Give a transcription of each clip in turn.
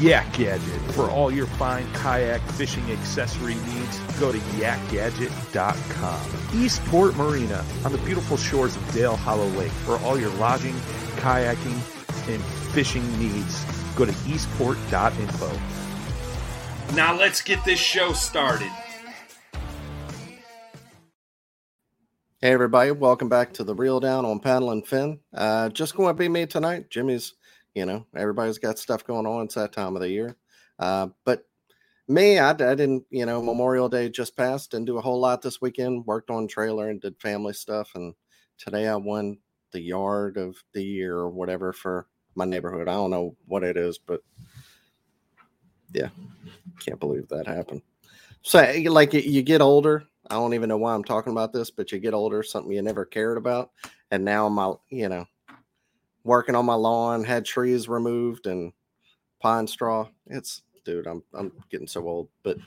Yak Gadget. For all your fine kayak fishing accessory needs, go to yakgadget.com. Eastport Marina on the beautiful shores of Dale Hollow Lake. For all your lodging, kayaking, and fishing needs, go to eastport.info. Now let's get this show started. Hey everybody, welcome back to the Reel Down on Paddle and Fin. Uh, just going to be me tonight. Jimmy's, you know, everybody's got stuff going on. It's that time of the year. Uh, but me, I, I didn't, you know, Memorial Day just passed. Didn't do a whole lot this weekend. Worked on trailer and did family stuff. And today I won the yard of the year or whatever for my neighborhood. I don't know what it is, but yeah, can't believe that happened. So, like, you get older. I don't even know why I'm talking about this, but you get older, something you never cared about, and now my, you know, working on my lawn, had trees removed and pine straw. It's, dude, I'm I'm getting so old, but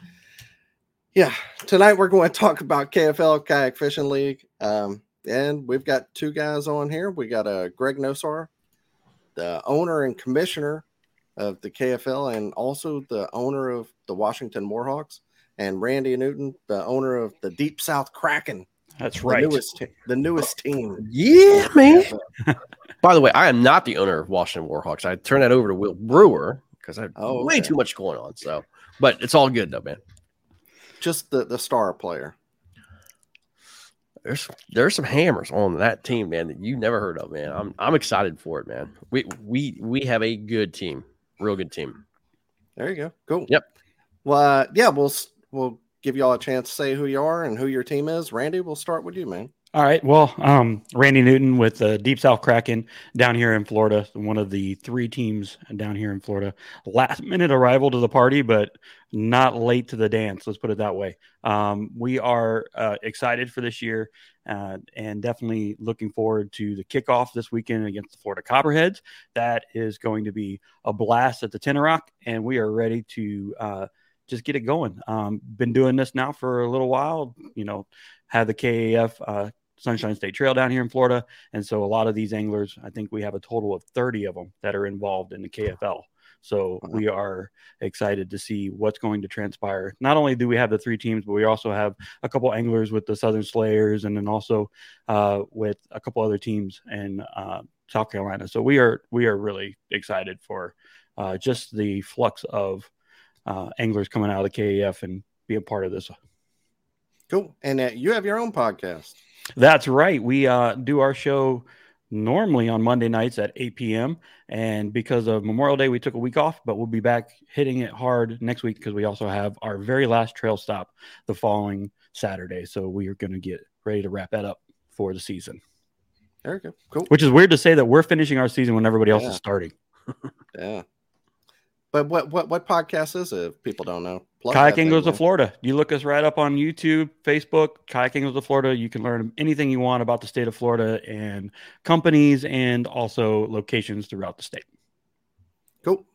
yeah, tonight we're going to talk about KFL Kayak Fishing League, um, and we've got two guys on here. We got a uh, Greg Nosar, the owner and commissioner of the KFL and also the owner of the Washington Warhawks, and Randy Newton, the owner of the Deep South Kraken. That's right. The newest, the newest team. Yeah, man. By the way, I am not the owner of Washington Warhawks. I turned that over to Will Brewer because I have oh, way too much going on. So, but it's all good though, man. Just the the star player. There's there's some hammers on that team, man, that you never heard of, man. I'm I'm excited for it, man. We we we have a good team. Real good team. There you go. Cool. Yep. Well, uh, yeah, we'll we'll give y'all a chance to say who you are and who your team is. Randy, we'll start with you, man. All right. Well, um, Randy Newton with the Deep South Kraken down here in Florida, one of the three teams down here in Florida. Last minute arrival to the party, but not late to the dance. Let's put it that way. Um, we are uh, excited for this year uh, and definitely looking forward to the kickoff this weekend against the Florida Copperheads. That is going to be a blast at the Tenoroc, and we are ready to uh, just get it going. Um, been doing this now for a little while. You know, have the KAF uh, Sunshine State Trail down here in Florida, and so a lot of these anglers, I think we have a total of 30 of them that are involved in the KFL. So we are excited to see what's going to transpire. Not only do we have the three teams, but we also have a couple anglers with the Southern Slayers, and then also uh, with a couple other teams in uh, South Carolina. So we are we are really excited for uh, just the flux of uh, anglers coming out of the KAF and being part of this. Cool. And uh, you have your own podcast. That's right. We uh, do our show normally on Monday nights at 8 p.m. And because of Memorial Day, we took a week off, but we'll be back hitting it hard next week because we also have our very last trail stop the following Saturday. So we are going to get ready to wrap that up for the season. There you go. Cool. Which is weird to say that we're finishing our season when everybody else Yeah. is starting. Yeah. But what what what podcast is it? If people don't know, Plug Kayaking goes to. Florida. You look us right up on YouTube, Facebook. Kayaking goes to Florida. You can learn anything you want about the state of Florida and companies and also locations throughout the state. Cool.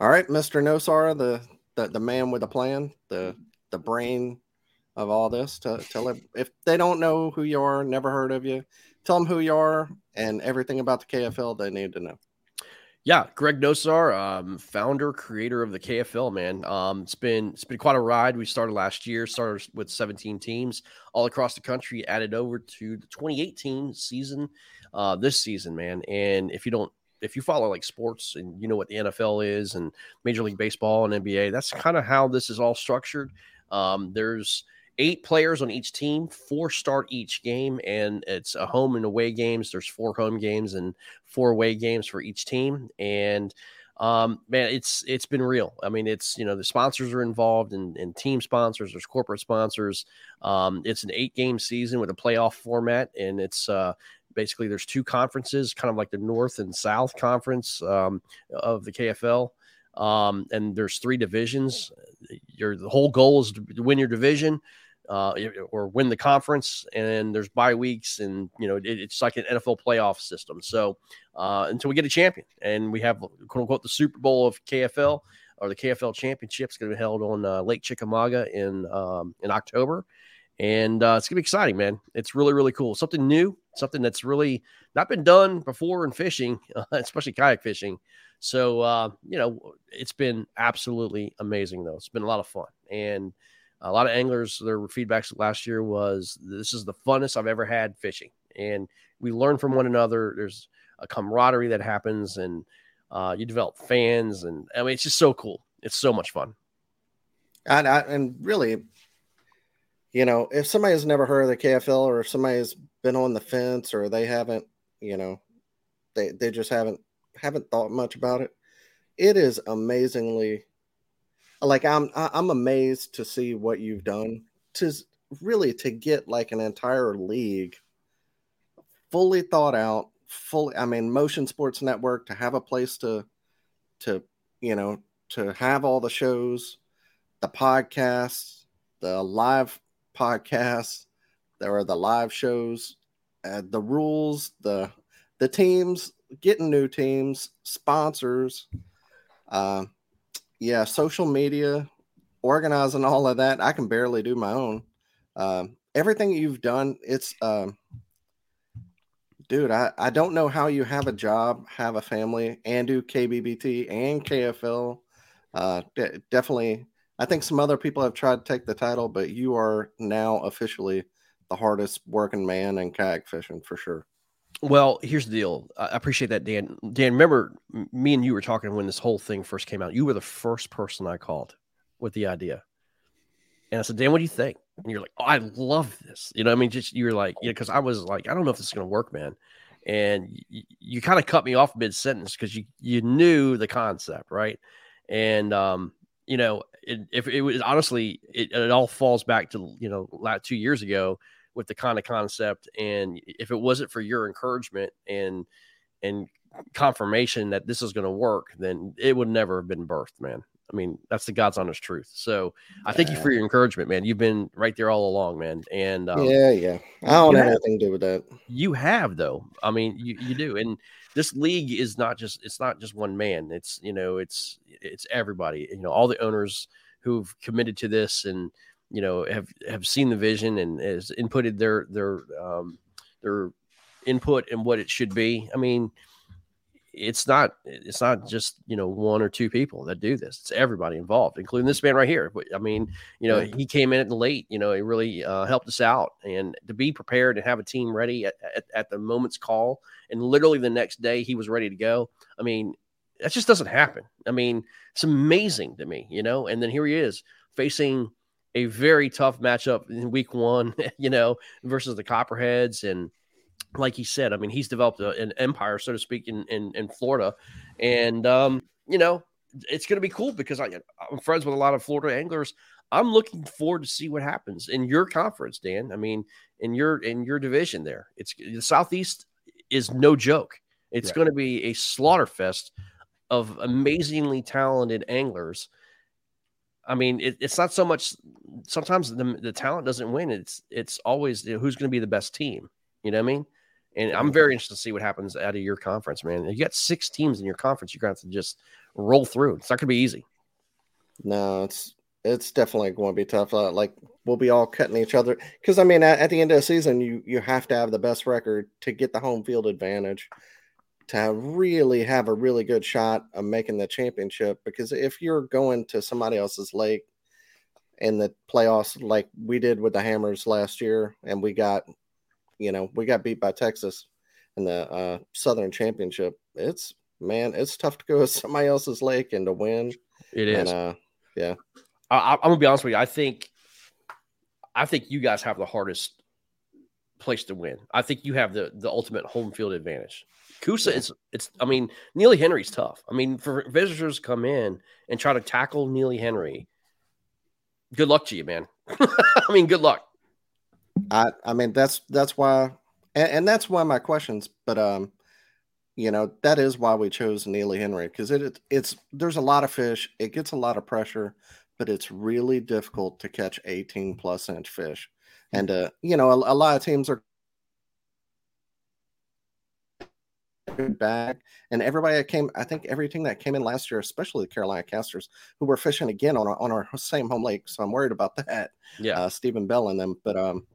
All right, Mister Nosara, the, the the man with a plan, the the brain of all this. To tell it if they don't know who you are, never heard of you, tell them who you are and everything about the KFL they need to know. Yeah, Greg Nosar, um, founder, creator of the KFL. Man, um, it's been it's been quite a ride. We started last year, started with 17 teams all across the country, added over to the 2018 season, uh, this season, man. And if you don't, if you follow like sports and you know what the NFL is and Major League Baseball and NBA, that's kind of how this is all structured. Um, there's eight players on each team, four start each game, and it's a home and away games. There's four home games and four away games for each team. And um, man, it's it's been real. I mean, it's you know the sponsors are involved and, and team sponsors. There's corporate sponsors. Um, it's an eight game season with a playoff format, and it's uh, basically there's two conferences, kind of like the North and South Conference um, of the KFL. Um, and there's three divisions. Your the whole goal is to win your division uh, or win the conference. And there's bye weeks, and you know it, it's like an NFL playoff system. So uh, until we get a champion, and we have quote unquote the Super Bowl of KFL or the KFL Championship is going to be held on uh, Lake Chickamauga in um, in October, and uh, it's to be exciting, man. It's really really cool, something new, something that's really not been done before in fishing, especially kayak fishing. So uh, you know, it's been absolutely amazing though. It's been a lot of fun, and a lot of anglers their feedbacks last year was this is the funnest I've ever had fishing, and we learn from one another. There's a camaraderie that happens, and uh, you develop fans, and I mean it's just so cool. It's so much fun. And, I, and really, you know, if somebody has never heard of the KFL or if somebody's been on the fence or they haven't, you know, they, they just haven't haven't thought much about it. It is amazingly like I'm I'm amazed to see what you've done to really to get like an entire league fully thought out, fully I mean Motion Sports Network to have a place to to you know to have all the shows, the podcasts, the live podcasts, there are the live shows, uh, the rules, the the teams, getting new teams, sponsors, uh, yeah, social media, organizing all of that. I can barely do my own. Um, everything you've done, it's um, dude. I I don't know how you have a job, have a family, and do KBBT and KFL. Uh, de- definitely. I think some other people have tried to take the title, but you are now officially the hardest working man in kayak fishing for sure. Well, here's the deal. I appreciate that, Dan. Dan, remember me and you were talking when this whole thing first came out. You were the first person I called with the idea. And I said, Dan, what do you think? And you're like, oh, I love this. You know, I mean, just you were like, know, because I was like, I don't know if this is going to work, man. And you, you kind of cut me off mid sentence because you you knew the concept, right? And um, you know, it, if it was honestly, it, it all falls back to you know, like two years ago with the kind of concept and if it wasn't for your encouragement and and confirmation that this is going to work then it would never have been birthed man i mean that's the god's honest truth. So i thank you for your encouragement man. You've been right there all along man and um, yeah, yeah. I don't have anything to do with that. you have though. I mean you, you do and this league is not just it's not just one man. It's you know it's it's everybody you know all the owners who've committed to this and you know have have seen the vision and has inputted their their um their input and what it should be. I mean it's not it's not just you know one or two people that do this. It's everybody involved including this man right here. But, i mean you know he came in at the late you know he really uh, helped us out. And to be prepared and have a team ready at, at, at the moment's call and literally the next day he was ready to go i mean that just doesn't happen. I mean it's amazing to me you know? And then here he is facing a very tough matchup in week one you know versus the copperheads. And like he said, I mean, he's developed a, an empire, so to speak, in in, in Florida, and um, you know, it's going to be cool because I, I'm friends with a lot of Florida anglers. I'm looking forward to see what happens in your conference, Dan. I mean, in your in your division there, it's the Southeast is no joke. It's Right. going to be a slaughter fest of amazingly talented anglers. I mean, it, it's not so much. Sometimes the, the talent doesn't win. It's it's always you know, who's going to be the best team. You know what I mean? And I'm very interested to see what happens out of your conference, man. You got six teams in your conference. You're going to have to just roll through. It's not going to be easy. No, it's it's definitely going to be tough. Uh, like we'll be all cutting each other because I mean, at, at the end of the season, you you have to have the best record to get the home field advantage to have, really have a really good shot of making the championship. Because if you're going to somebody else's lake in the playoffs, like we did with the Hammers last year, and we got, you know, we got beat by Texas in the uh, Southern Championship. It's man, it's tough to go to somebody else's lake and to win. It And uh, I, I- I'm gonna be honest with you. I think, I think you guys have the hardest place to win. I think you have the the ultimate home field advantage. Coosa is it's. I mean, Neely Henry's tough. I mean, for visitors to come in and try to tackle Neely Henry, good luck to you, man. I mean, good luck. I I mean that's that's why and, and that's why my questions, but um you know, that is why we chose Neely Henry because it, it it's there's a lot of fish, it gets a lot of pressure, but it's really difficult to catch 18 plus inch fish. And uh, you know, a, a lot of teams are back and everybody that came i think everything that came in last year especially the carolina casters who were fishing again on our on our same home lake so i'm worried about that Yeah, uh, Stephen Bell and them. But um,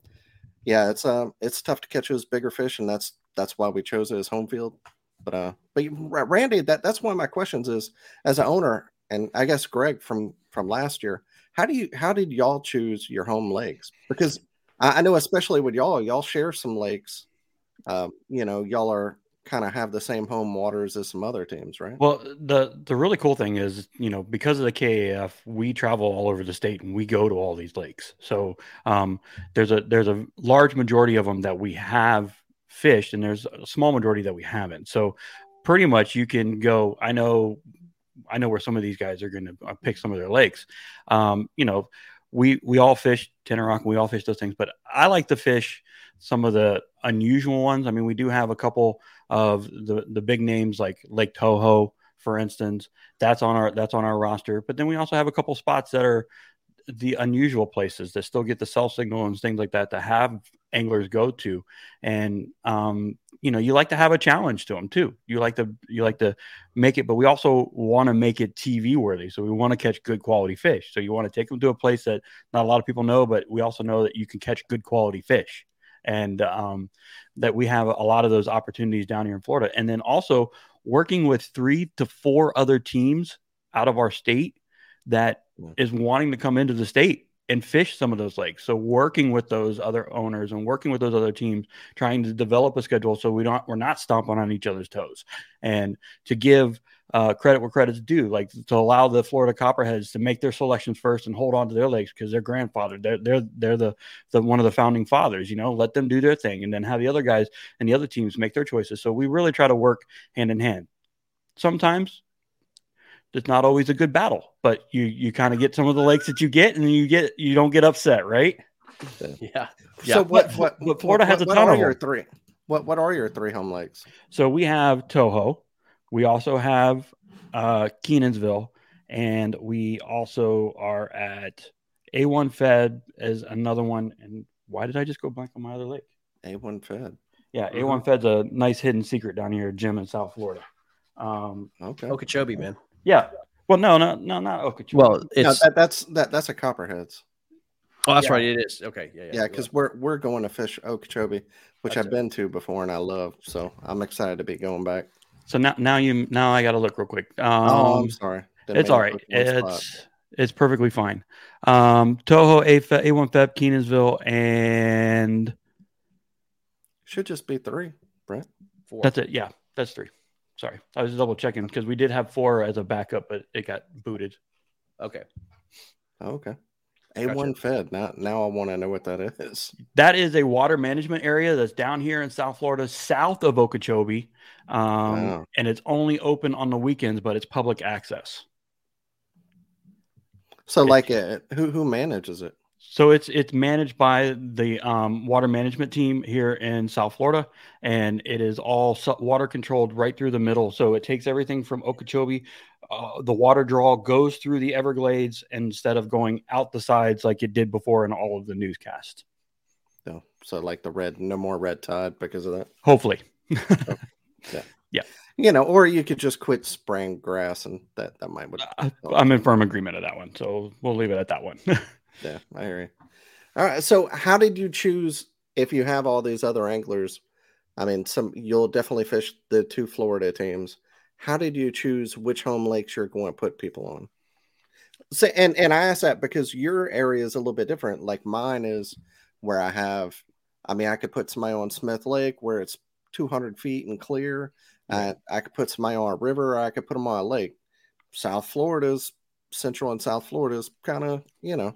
yeah, it's um, it's tough to catch those bigger fish, and that's that's why we chose it as home field. But uh, but Randy, that that's one of my questions is as an owner, and I guess Greg from from last year, how do you how did y'all choose your home lakes? Because I, I know especially with y'all, y'all share some lakes. Um, you know, y'all are kind of have the same home waters as some other teams, right? Well, the the really cool thing is, you know, because of the KAF, we travel all over the state and we go to all these lakes. So um, there's a there's a large majority of them that we have fished, and there's a small majority that we haven't. So pretty much you can go. I know, I know where some of these guys are going to pick some of their lakes. Um, you know, we we all fish Tenoroc, and we all fish those things, but I like to fish some of the unusual ones. I mean, we do have a couple of the the big names like Lake Toho, for instance. That's on our that's on our roster. But then we also have a couple spots that are the unusual places that still get the cell signal and things like that to have anglers go to. And um, you know, you like to have a challenge to them too. You like to you like to make it, but we also want to make it TV worthy. So we want to catch good quality fish. So you want to take them to a place that not a lot of people know, but we also know that you can catch good quality fish. And um, that we have a lot of those opportunities down here in Florida. And then also working with three to four other teams out of our state that Yeah. is wanting to come into the state and fish some of those lakes. So working with those other owners and working with those other teams, trying to develop a schedule so we don't we're not stomping on each other's toes. And to give uh, credit where credit's due, like to allow the Florida Copperheads to make their selections first and hold on to their lakes because their grandfather, they're they're they're the the one of the founding fathers. You know, let them do their thing, and then have the other guys and the other teams make their choices. So we really try to work hand in hand. Sometimes it's not always a good battle, but you you kind of get some of the lakes that you get, and you get you don't get upset, right? yeah. So what But- what, but Florida has a what ton are of your three? What what are your three home lakes? So we have Toho, we also have uh, Kenansville, and we also are at A1 FEB as another one. And why did I just go blank on my other lake? A1 FEB. Yeah, Mhm. A1 FEB's a nice hidden secret down here, at Jim in South Florida. Um, Okay. Okeechobee, man. yeah. Well, no, no, no, not Okeechobee. Well, No, that, that's that that's a copperheads. oh, that's yeah. right. It is okay. Yeah, yeah. Yeah, because we're we're going to fish Okeechobee, which That's I've it. been to before and I love. So I'm excited to be going back. So now, now you, now I got to look real quick. Um, oh, I'm sorry. Didn't it's all right. all to right. put you on the spot. It's it's perfectly fine. Um, Toho, A A1 Feb, Kenansville, and should just be three, Brent. Four. that's it. Yeah, that's three. Sorry, I was double checking because we did have four as a backup, but it got booted. okay. Oh, okay. A1 FEB. Now now I want to know what that is. That is a water management area that's down here in South Florida, south of Okeechobee, um, Wow. and it's only open on the weekends, but it's public access. So It- like uh, who who manages it? So it's it's managed by the um, water management team here in South Florida, and it is all water controlled right through the middle. So it takes everything from Okeechobee. Uh, the water draw goes through the Everglades instead of going out the sides like it did before in all of the newscasts. So, so like the red, no more red tide because of that. Hopefully. okay. Yeah. Yeah. You know, or you could just quit spraying grass, and that that might. Would uh, I'm in firm agreement of that one, so we'll leave it at that one. yeah, I hear you. All right. So, how did you choose? If you have all these other anglers, I mean, some you'll definitely fish the two Florida teams. How did you choose which home lakes you're going to put people on? So, and and I ask that because your area is a little bit different. Like mine is where I have. I mean, I could put somebody on Smith Lake where it's 200 feet and clear. I, I could put somebody on a river, I could put them on a lake. South Florida's Central and South Florida's kind of, you know,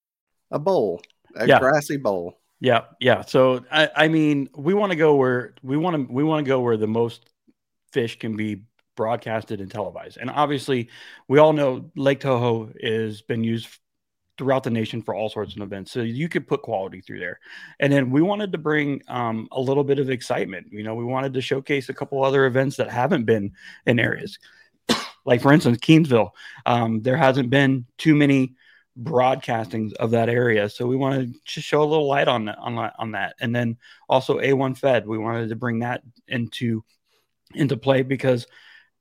a bowl, a yeah. grassy bowl. Yeah, yeah. So I, I mean, we want to go where we want to we want to go where the most fish can be broadcasted and televised. And obviously, we all know Lake Toho has been used throughout the nation for all sorts of events. So you could put quality through there. And then we wanted to bring um, a little bit of excitement. You know, we wanted to showcase a couple other events that haven't been in areas. like for instance, Keensville. Um, there hasn't been too many broadcasting of that area. So we wanted to show a little light on that, on on that. And then also A1 FEB, we wanted to bring that into into play because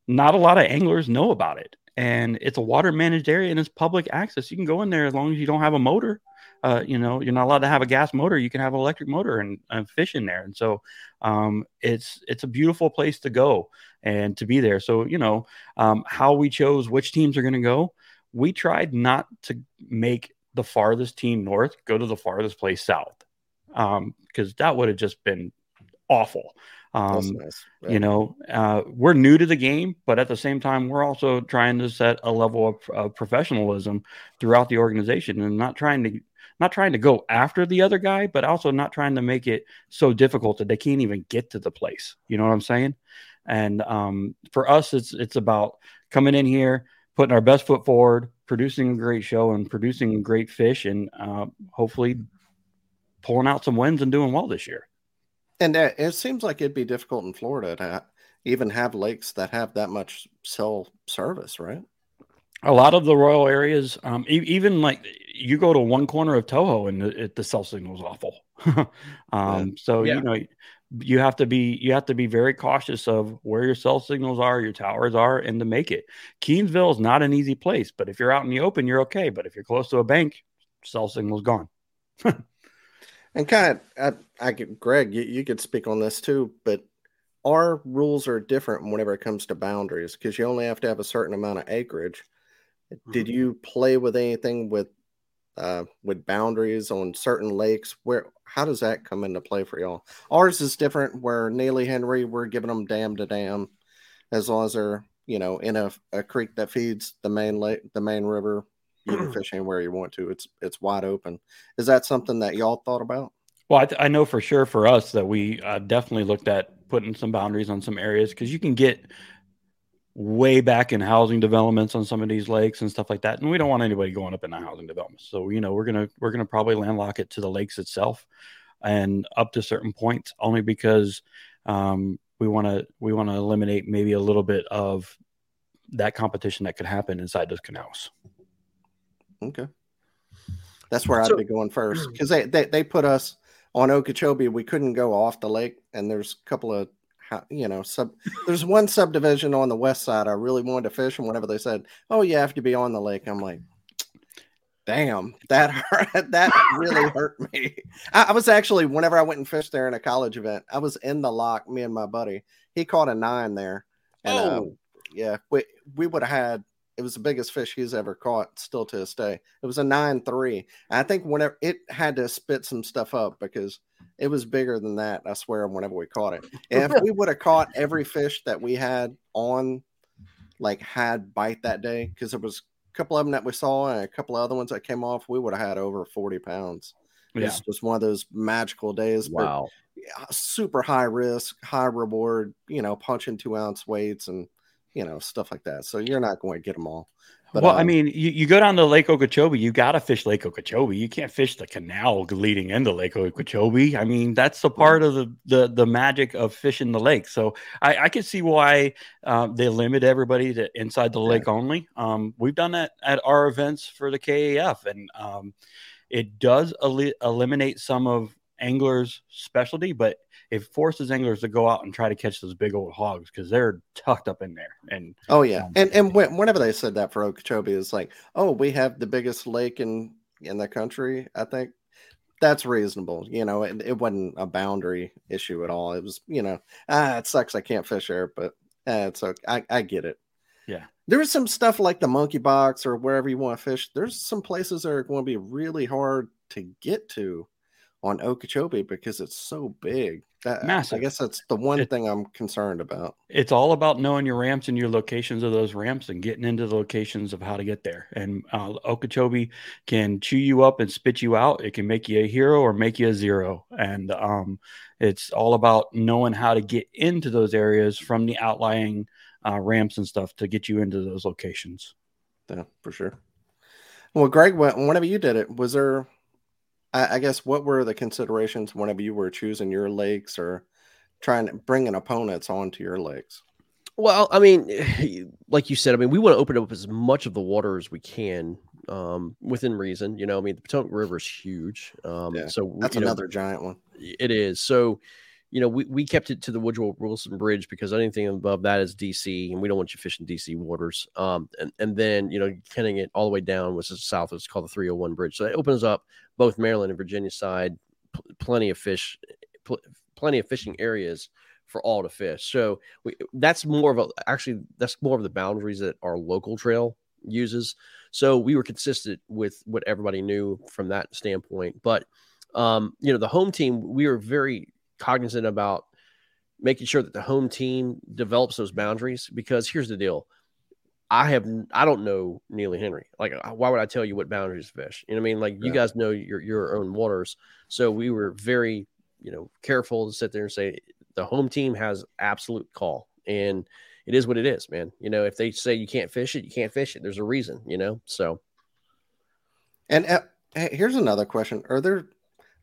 not a lot of anglers know about it. And it's a water managed area and it's public access. You can go in there as long as you don't have a motor. Uh, you know, you're not allowed to have a gas motor. You can have an electric motor and, and fish in there. And so um, it's it's a beautiful place to go and to be there. So you know um, how we chose which teams are going to go we tried not to make the farthest team north go to the farthest place south um, because that would have just been awful. Um, nice. yeah. You know, uh, we're new to the game, but at the same time, we're also trying to set a level of, of professionalism throughout the organization and not trying to not trying to go after the other guy, but also not trying to make it so difficult that they can't even get to the place. You know what I'm saying? And um, for us, it's it's about coming in here, putting our best foot forward, producing a great show, and producing great fish, and uh, hopefully pulling out some wins and doing well this year. And uh, it seems like it'd be difficult in Florida to even have lakes that have that much cell service, right? A lot of the royal areas, um, e- even like you go to one corner of Toho and the, the cell signal is awful. um, yeah. So yeah. you know, you have to be you have to be very cautious of where your cell signals are, your towers are, and to make it. Keensville is not an easy place, but if you're out in the open, you're okay. But if you're close to a bank, cell signal's gone. and kind of, I, I could, Greg, you, you could speak on this too, but our rules are different whenever it comes to boundaries because you only have to have a certain amount of acreage. Mm-hmm. Did you play with anything with uh, with boundaries on certain lakes? Where how does that come into play for y'all? Ours is different. Where Neely Henry, we're giving them dam to dam, as long as they're you know in a, a creek that feeds the main lake, the main river. You can fish anywhere you want to. It's it's wide open. Is that something that y'all thought about? Well, I, th- I know for sure for us that we uh, definitely looked at putting some boundaries on some areas because you can get way back in housing developments on some of these lakes and stuff like that. And we don't want anybody going up in the housing development. So, you know, we're gonna we're gonna probably landlock it to the lakes itself and up to certain points only because um, we want to we want to eliminate maybe a little bit of that competition that could happen inside those canals. Okay. That's where so, I'd be going first because they, they they put us on Okeechobee. We couldn't go off the lake, and there's a couple of how, you know, sub. There's one subdivision on the west side I really wanted to fish, and whenever they said, "Oh, you have to be on the lake," I'm like, "Damn, that hurt. that really hurt me." I, I was actually, whenever I went and fished there in a college event, I was in the lock. Me and my buddy, he caught a nine there, and uh, oh. yeah, we we would have had it was the biggest fish he's ever caught still to this day. It was a 9 3. I think whenever it had to spit some stuff up because it was bigger than that, I swear, whenever we caught it. And if we would have caught every fish that we had on, like, had bite that day, because there was a couple of them that we saw and a couple of other ones that came off, we would have had over 40 pounds. Yeah. It's just one of those magical days. Wow. super high risk, high reward, you know, punching two ounce weights and, you know, stuff like that. So you're not going to get them all. But, well, I um, mean, you, you go down to Lake Okeechobee, you got to fish Lake Okeechobee. You can't fish the canal leading into Lake Okeechobee. I mean, that's the part of the the, the magic of fishing the lake. So I, I can see why um, they limit everybody to inside the lake only. Um, we've done that at our events for the KAF, and um, it does eli- eliminate some of anglers' specialty, but it forces anglers to go out and try to catch those big old hogs because they're tucked up in there. And oh, yeah. um, And and when, whenever they said that for Okeechobee, it's like, oh, we have the biggest lake in, in the country. I think that's reasonable. You know, it, it wasn't a boundary issue at all. It was, you know, ah, it sucks. I can't fish here, but uh, it's okay. I, I get it. Yeah. There's some stuff like the monkey box or wherever you want to fish. There's some places that are going to be really hard to get to on Okeechobee because it's so big. That, Massive. I guess that's the one It- thing I'm concerned about. it's all about knowing your ramps and your locations of those ramps and getting into the locations of how to get there. And uh, Okeechobee can chew you up and spit you out. It can make you a hero or make you a zero. And um, it's all about knowing how to get into those areas from the outlying uh, ramps and stuff to get you into those locations. Yeah, for sure. Well, Greg, whenever you did it, was there? I, I guess what were the considerations whenever you were choosing your lakes or trying to bring bringing opponents onto your lakes? Well, I mean, like you said, I mean, we want to open up as much of the water as we can um, within reason. You know, I mean, the Potomac River is huge. Um, Yeah, so That's you know, another giant one. It is. So, you know, we, we kept it to the Woodrow Wilson Bridge because anything above that is DC, and we don't want you fishing DC waters. Um, and, and then, you know, cutting it all the way down, is south, it's called the 301 Bridge. So it opens up both Maryland and Virginia side, pl- plenty of fish, pl- plenty of fishing areas for all to fish. So we, that's more of a, actually, that's more of the boundaries that our local trail uses. So we were consistent with what everybody knew from that standpoint. But, um, you know, the home team, we were very cognizant about making sure that the home team develops those boundaries because here's the deal. I have I don't know Neely Henry. Like uh, why would I tell you what boundaries to fish? You know what I mean? Like you Yeah. guys know your your own waters. So we were very, you know, careful to sit there and say the home team has absolute call. And it is what it is, man. You know, if they say you can't fish it, you can't fish it. There's a reason, you know. So And uh, here's another question: Are there?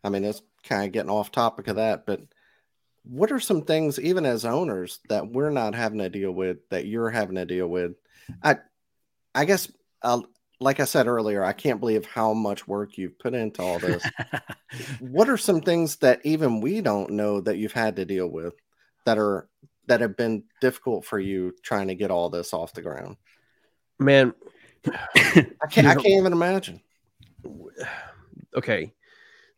I mean, it's kind of getting off topic of that, but what are some things, even as owners, that we're not having to deal with that you're having to deal with? I, I guess, uh, like I said earlier, I can't believe how much work you've put into all this. what are some things that even we don't know that you've had to deal with that are that have been difficult for you trying to get all this off the ground? man, I can't. I can't even imagine. okay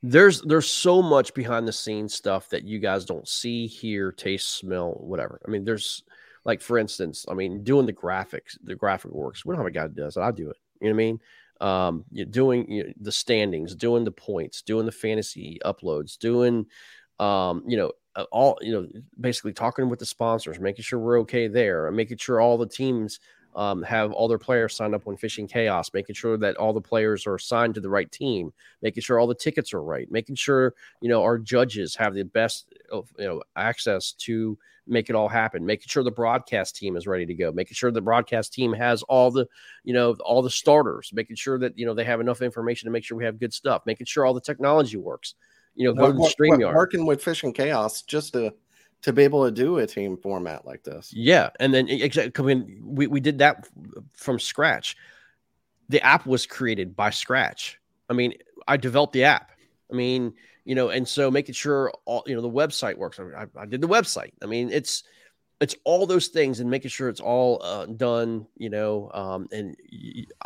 there's there's so much behind the scenes stuff that you guys don't see hear taste smell whatever. I mean there's like for instance i mean doing the graphics the graphic works. We don't have a guy that does it. I do it. You know what i mean? Um you're doing you know, the standings doing the points doing the fantasy uploads doing um you know uh, all you know basically talking with the sponsors making sure we're okay there and making sure all the teams um, have all their players signed up when fishing chaos making sure that all the players are assigned to the right team making sure all the tickets are right, making sure you know our judges have the best of, you know access to make it all happen, making sure the broadcast team is ready to go, making sure the broadcast team has all the you know all the starters, making sure that you know they have enough information to make sure we have good stuff, making sure all the technology works. You know, go What- to the what- what- StreamYard. working with Fishing Chaos just to to be able to do a team format like this. Yeah, and then exactly. Mean, we we did that from scratch. The app was created by scratch. I mean, I developed the app. I mean, you know, and so making sure all you know the website works. I, I, I did the website. I mean, it's it's all those things and making sure it's all uh, done. You know, um, and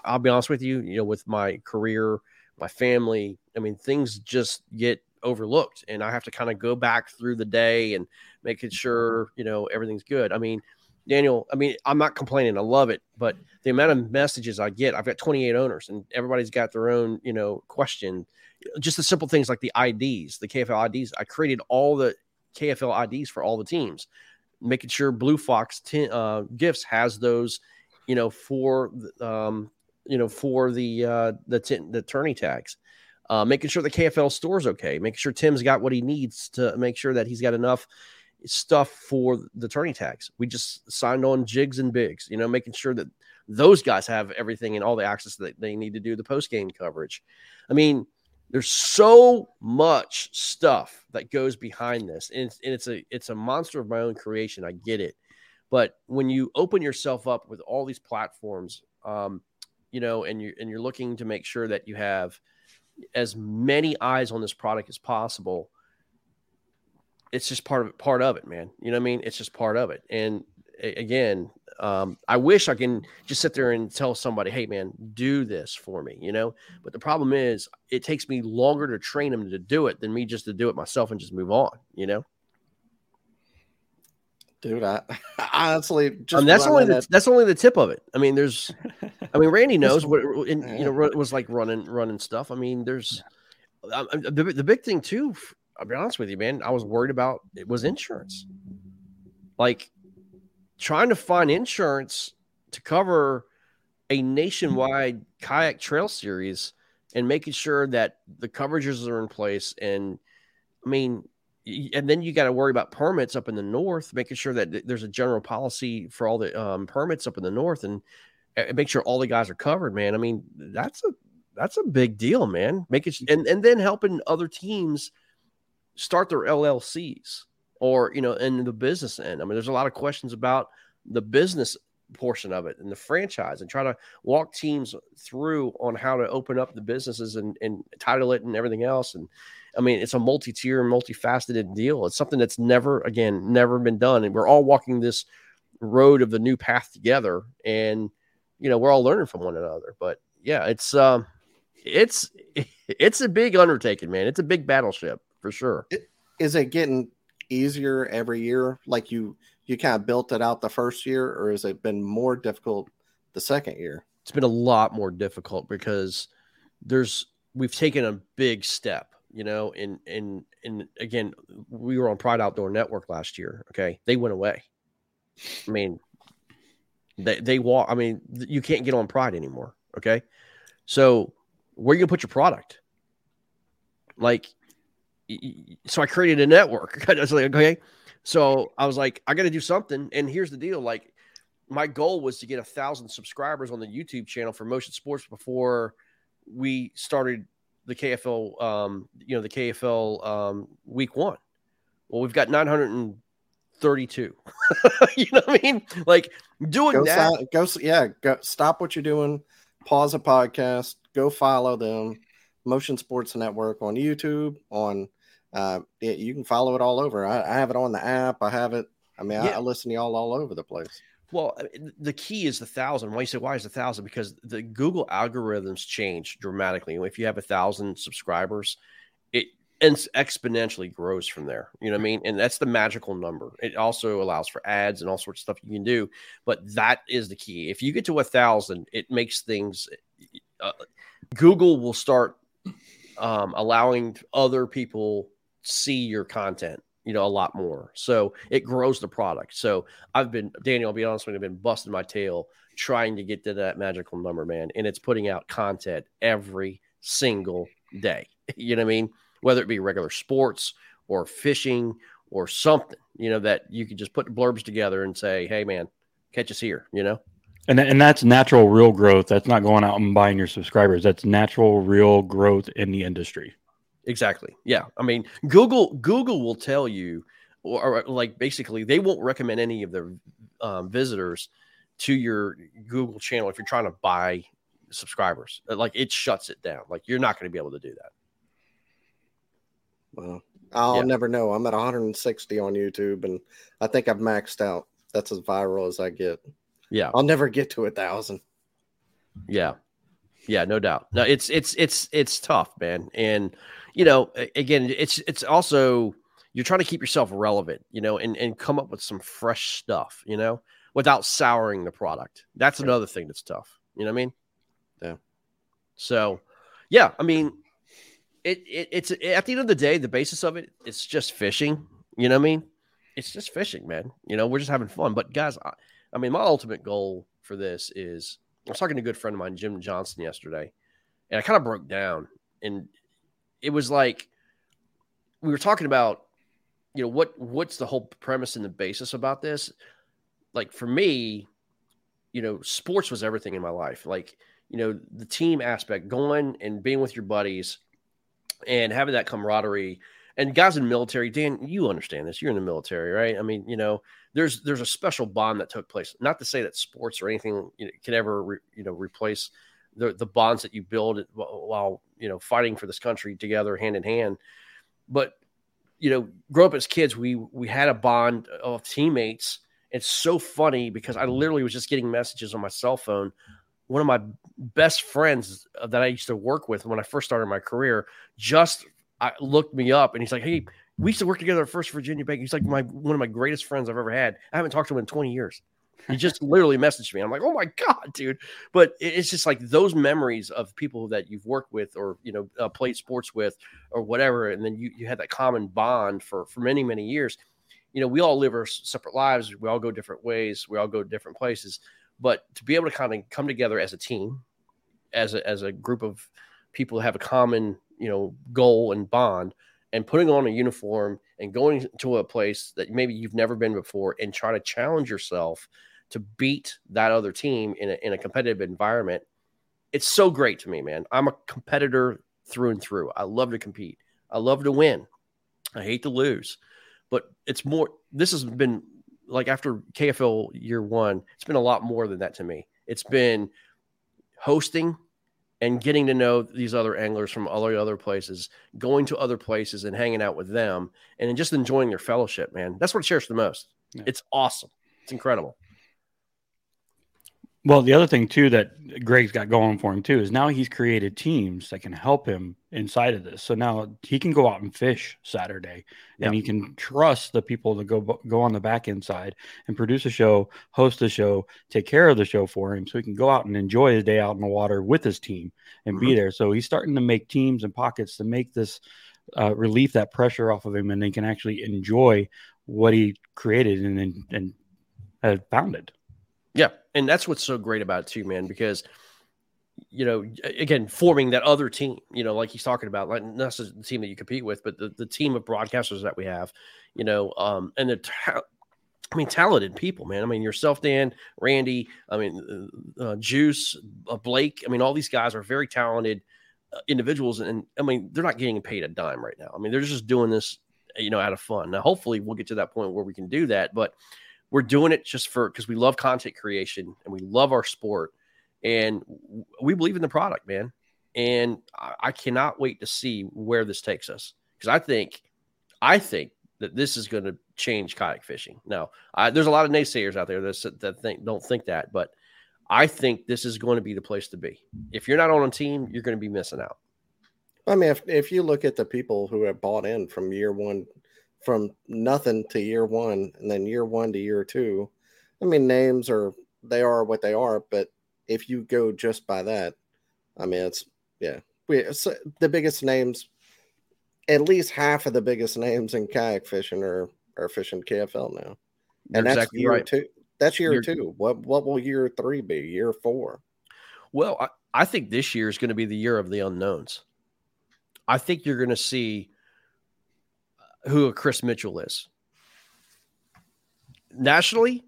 I'll be honest with you. You know, with my career, my family. I mean, things just get overlooked, and I have to kind of go back through the day and making sure you know everything's good. I mean, Daniel, I mean, I'm not complaining. I love it, but the amount of messages I get, I've got 28 owners, and everybody's got their own, you know, question. Just the simple things like the IDs, the KFL IDs. I created all the KFL IDs for all the teams, making sure Blue Fox t- uh, Gifts has those, you know, for um, you know, for the uh, the t- the tourney tags. Uh, making sure the KFL store's okay, making sure Tim's got what he needs to make sure that he's got enough stuff for the tourney tags. We just signed on jigs and bigs, you know, making sure that those guys have everything and all the access that they need to do the post game coverage. I mean, there's so much stuff that goes behind this, and it's, and it's a it's a monster of my own creation. I get it, but when you open yourself up with all these platforms, um, you know, and you and you're looking to make sure that you have as many eyes on this product as possible it's just part of part of it, man. You know what I mean? It's just part of it. And again, um, I wish I can just sit there and tell somebody, "Hey, man, do this for me," you know. But the problem is, it takes me longer to train them to do it than me just to do it myself and just move on, you know. Dude, I, I honestly just that's only the, that... that's only the tip of it. I mean, there's, I mean, Randy knows what and, you know it was like running running stuff. I mean, there's um, the, the big thing too I'll be honest with you, man. I was worried about it was insurance. Like trying to find insurance to cover a nationwide kayak trail series and making sure that the coverages are in place. And I mean, and then you got to worry about permits up in the north, making sure that there's a general policy for all the um, permits up in the north and, and make sure all the guys are covered, man. I mean, that's a that's a big deal, man. Making and and then helping other teams start their LLCs or you know in the business end. I mean, there's a lot of questions about the business portion of it and the franchise and try to walk teams through on how to open up the businesses and, and title it and everything else. And I mean, it's a multi-tier, multifaceted deal. It's something that's never, again, never been done. And we're all walking this road of the new path together. And, you know, we're all learning from one another. But yeah, it's um it's it's a big undertaking, man. It's a big battleship for sure. Is it getting easier every year? Like you you kind of built it out the first year, or has it been more difficult the second year? It's been a lot more difficult because there's we've taken a big step, you know, and and and again, we were on Pride Outdoor Network last year. Okay, they went away. I mean, they they walk. I mean, you can't get on Pride anymore. Okay, so where you gonna put your product? Like so I created a network. I was like, okay. So I was like, I got to do something. And here's the deal: like, my goal was to get a thousand subscribers on the YouTube channel for Motion Sports before we started the KFL. Um, you know, the KFL um, week one. Well, we've got 932. you know what I mean? Like doing go that. go, yeah. Go stop what you're doing. Pause a podcast. Go follow them. Motion Sports Network on YouTube, on uh, it, you can follow it all over. I, I, have it on the app. I have it. I mean, yeah. I, I, listen to y'all all over the place. Well, the key is the thousand. Why you say why is the thousand? Because the Google algorithms change dramatically. If you have a thousand subscribers, it exponentially grows from there. You know what I mean? And that's the magical number. It also allows for ads and all sorts of stuff you can do. But that is the key. If you get to a thousand, it makes things. Uh, Google will start um, allowing other people see your content you know a lot more. So it grows the product. So i've been daniel i'll be honest with you i've been busting my tail trying to get to that magical number man and it's putting out content every single day. You know what i mean? Whether it be regular sports or fishing or something you know that you can just put the blurbs together and say hey man catch us here you know? And, and that's natural real growth. That's not going out and buying your subscribers. That's natural real growth in the industry Exactly. Yeah. I mean, Google Google will tell you, or, or like basically, they won't recommend any of their um, visitors to your Google channel if you're trying to buy subscribers. Uh, like it shuts it down. Like you're not going to be able to do that. Well, I'll yeah. never know. I'm at 160 on YouTube, and I think I've maxed out. That's as viral as I get. Yeah, I'll never get to a thousand. Yeah, yeah, no doubt. No, it's it's it's it's tough, man, and you know, again, it's it's also you're trying to keep yourself relevant, you know, and and come up with some fresh stuff, you know. without souring the product. That's another thing that's tough. You know what I mean? Yeah. So, yeah, I mean, it, it it's at the end of the day, the basis of it, it's just fishing. You know what I mean? It's just fishing, man. You know, we're just having fun. But guys, I, I mean, my ultimate goal for this is I was talking to a good friend of mine, Jim Johnson, yesterday, and I kind of broke down, and it was like we were talking about, you know, what what's the whole premise and the basis about this? Like for me, you know, sports was everything in my life. Like, you know, the team aspect, going and being with your buddies and having that camaraderie and guys in the military, Dan, you understand this. You're in the military, right? I mean, you know, there's there's a special bond that took place. Not to say that sports or anything you know, can ever re, you know replace the the bonds that you build while you know fighting for this country together, hand in hand. But you know, grow up as kids, we we had a bond of teammates. It's so funny because I literally was just getting messages on my cell phone. One of my best friends that I used to work with when I first started my career just I looked me up and he's like, Hey, we used to work together at First Virginia Bank. He's like my one of my greatest friends I've ever had. I haven't talked to him in 20 years. He just literally messaged me. I'm like, oh my god, dude! But it's just like those memories of people that you've worked with, or you know, uh, played sports with, or whatever, and then you you had that common bond for for many many years. You know, we all live our separate lives. We all go different ways. We all go different places. But to be able to kind of come together as a team, as a as a group of people that have a common you know goal and bond and putting on a uniform and going to a place that maybe you've never been before and try to challenge yourself to beat that other team in a, in a competitive environment it's so great to me man. I'm a competitor through and through. I love to compete. I love to win. I hate to lose. But it's more this has been like after kfl year one it's been a lot more than that to me. It's been hosting and getting to know these other anglers from all the other places, going to other places and hanging out with them, and just enjoying their fellowship, man. That's what I cherish the most. Yeah. It's awesome. It's incredible. Well, the other thing too that Greg's got going for him too is now he's created teams that can help him inside of this. So now he can go out and fish Saturday, yep. and he can trust the people to go go on the back end side and produce a show, host a show, take care of the show for him, so he can go out and enjoy his day out in the water with his team and mm-hmm. be there. So he's starting to make teams and pockets to make this uh, relieve that pressure off of him, and they can actually enjoy what he created and and, and uh, founded. Yeah, and that's what's so great about it too, man. Because you know, again, forming that other team, you know, like he's talking about, like not just the team that you compete with, but the, the team of broadcasters that we have, you know, um, and the, ta- I mean, talented people, man. I mean, yourself, Dan, Randy, I mean, uh, uh Juice, uh, Blake. I mean, all these guys are very talented uh, individuals, and I mean, they're not getting paid a dime right now. I mean, they're just doing this, you know, out of fun. Now, hopefully, we'll get to that point where we can do that, but we're doing it just for because we love content creation and we love our sport and we believe in the product, man. And I, I cannot wait to see where this takes us because I think, I think that this is going to change kayak fishing. Now, I, there's a lot of naysayers out there that, that think don't think that, but I think this is going to be the place to be. If you're not on a team, you're going to be missing out. I mean, if, if you look at the people who have bought in from year one from nothing to year one and then year one to year two. I mean, names are they are what they are, but if you go just by that, I mean, it's yeah, we it's, the biggest names, at least half of the biggest names in kayak fishing are are fishing KFL now, You're and that's exactly year right. two. That's year, year two. What what will year three be? Year four? Well, I, I think this year is going to be the year of the unknowns. I think you're going to see uh, who a Chris Mitchell is. Nationally,